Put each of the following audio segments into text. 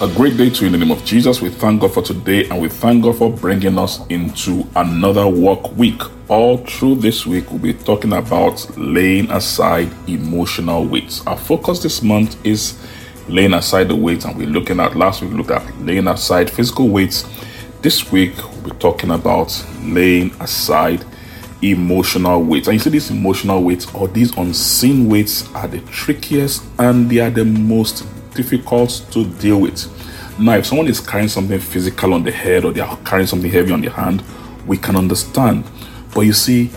A great day to you in the name of Jesus. We thank God for today and we thank God for bringing us into another work week. All through this week, we'll be talking about laying aside emotional weights. Our focus this month is laying aside the weights, and we're looking at last week, we looked at laying aside physical weights. This week, we'll be talking about laying aside emotional weights. And you see, these emotional weights or these unseen weights are the trickiest and they are the most difficult to deal with. Now, if someone is carrying something physical on the head or they are carrying something heavy on the hand, we can understand. But you see,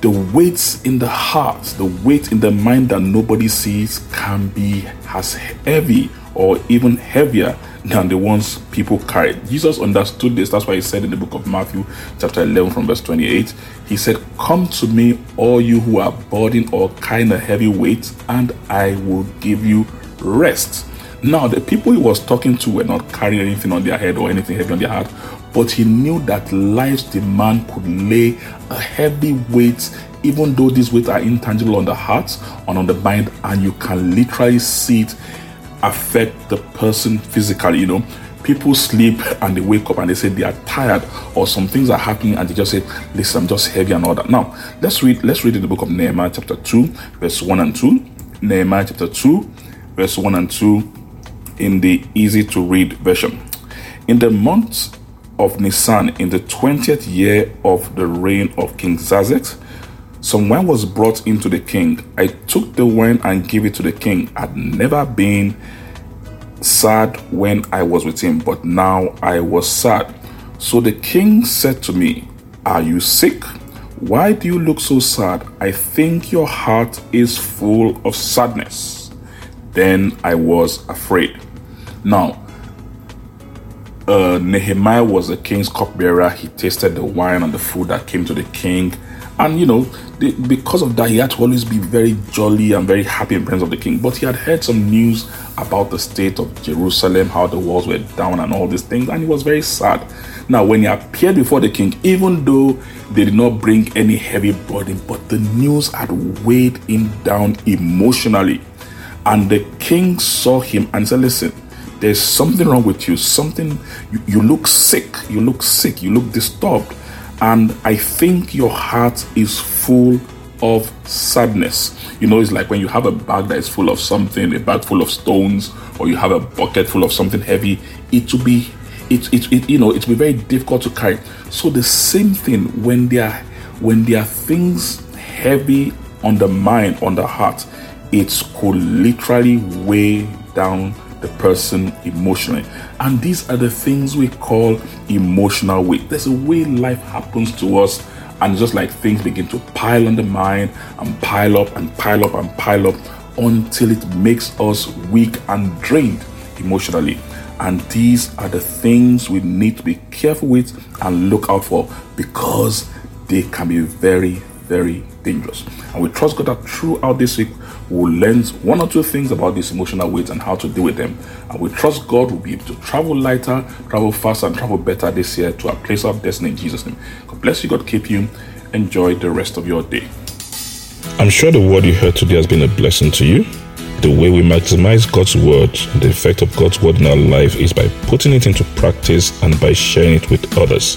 the weights in the heart, the weight in the mind that nobody sees can be as heavy or even heavier than the ones people carry. Jesus understood this. That's why he said in the book of Matthew, chapter 11, from verse 28, he said, Come to me, all you who are burdened or carrying a heavy weight, and I will give you rest. Now, the people he was talking to were not carrying anything on their head or anything heavy on their heart, but he knew that life's demand could lay a heavy weight, even though these weights are intangible on the heart and on the mind, and you can literally see it affect the person physically. You know, people sleep and they wake up and they say they are tired or some things are happening and they just say, "Listen, I'm just heavy and all that." Now, let's read. Let's read in the book of Nehemiah, chapter two, verse one and two. Nehemiah chapter two verse 1 and 2 in the easy to read version. In the month of Nisan, in the 20th year of the reign of King Xerxes, some wine was brought into the king. I took the wine and gave it to the king. I'd never been sad when I was with him, but now I was sad. So the king said to me, Are you sick? Why do you look so sad? I think your heart is full of sadness. Then I was afraid. Now, uh, Nehemiah was the king's cupbearer. He tasted the wine and the food that came to the king. And, you know, the, because of that, he had to always be very jolly and very happy in presence of the king. But he had heard some news about the state of Jerusalem, how the walls were down and all these things, and he was very sad. Now, when he appeared before the king, even though they did not bring any heavy burden, but the news had weighed him down emotionally. And the king saw him and said, Listen, there's something wrong with you. Something, you, you look sick. You look sick. You look disturbed. And I think your heart is full of sadness. You know, it's like when you have a bag that is full of something, a bag full of stones, or you have a bucket full of something heavy, it will be it, it, it you know it be very difficult to carry. So the same thing when there when there are things heavy on the mind, on the heart, it could literally weigh down the person emotionally. And these are the things we call emotional weight. There's a way life happens to us, and just like things begin to pile on the mind and pile up and pile up and pile up until it makes us weak and drained emotionally. And these are the things we need to be careful with and look out for because they can be very, very dangerous. And we trust God that throughout this week, we'll learn one or two things about these emotional weights and how to deal with them. And we trust God will be able to travel lighter, travel faster, and travel better this year to a place of destiny in Jesus' name. God bless you, God keep you. Enjoy the rest of your day. I'm sure the word you heard today has been a blessing to you. The way we maximize God's word, the effect of God's word in our life is by putting it into practice and by sharing it with others.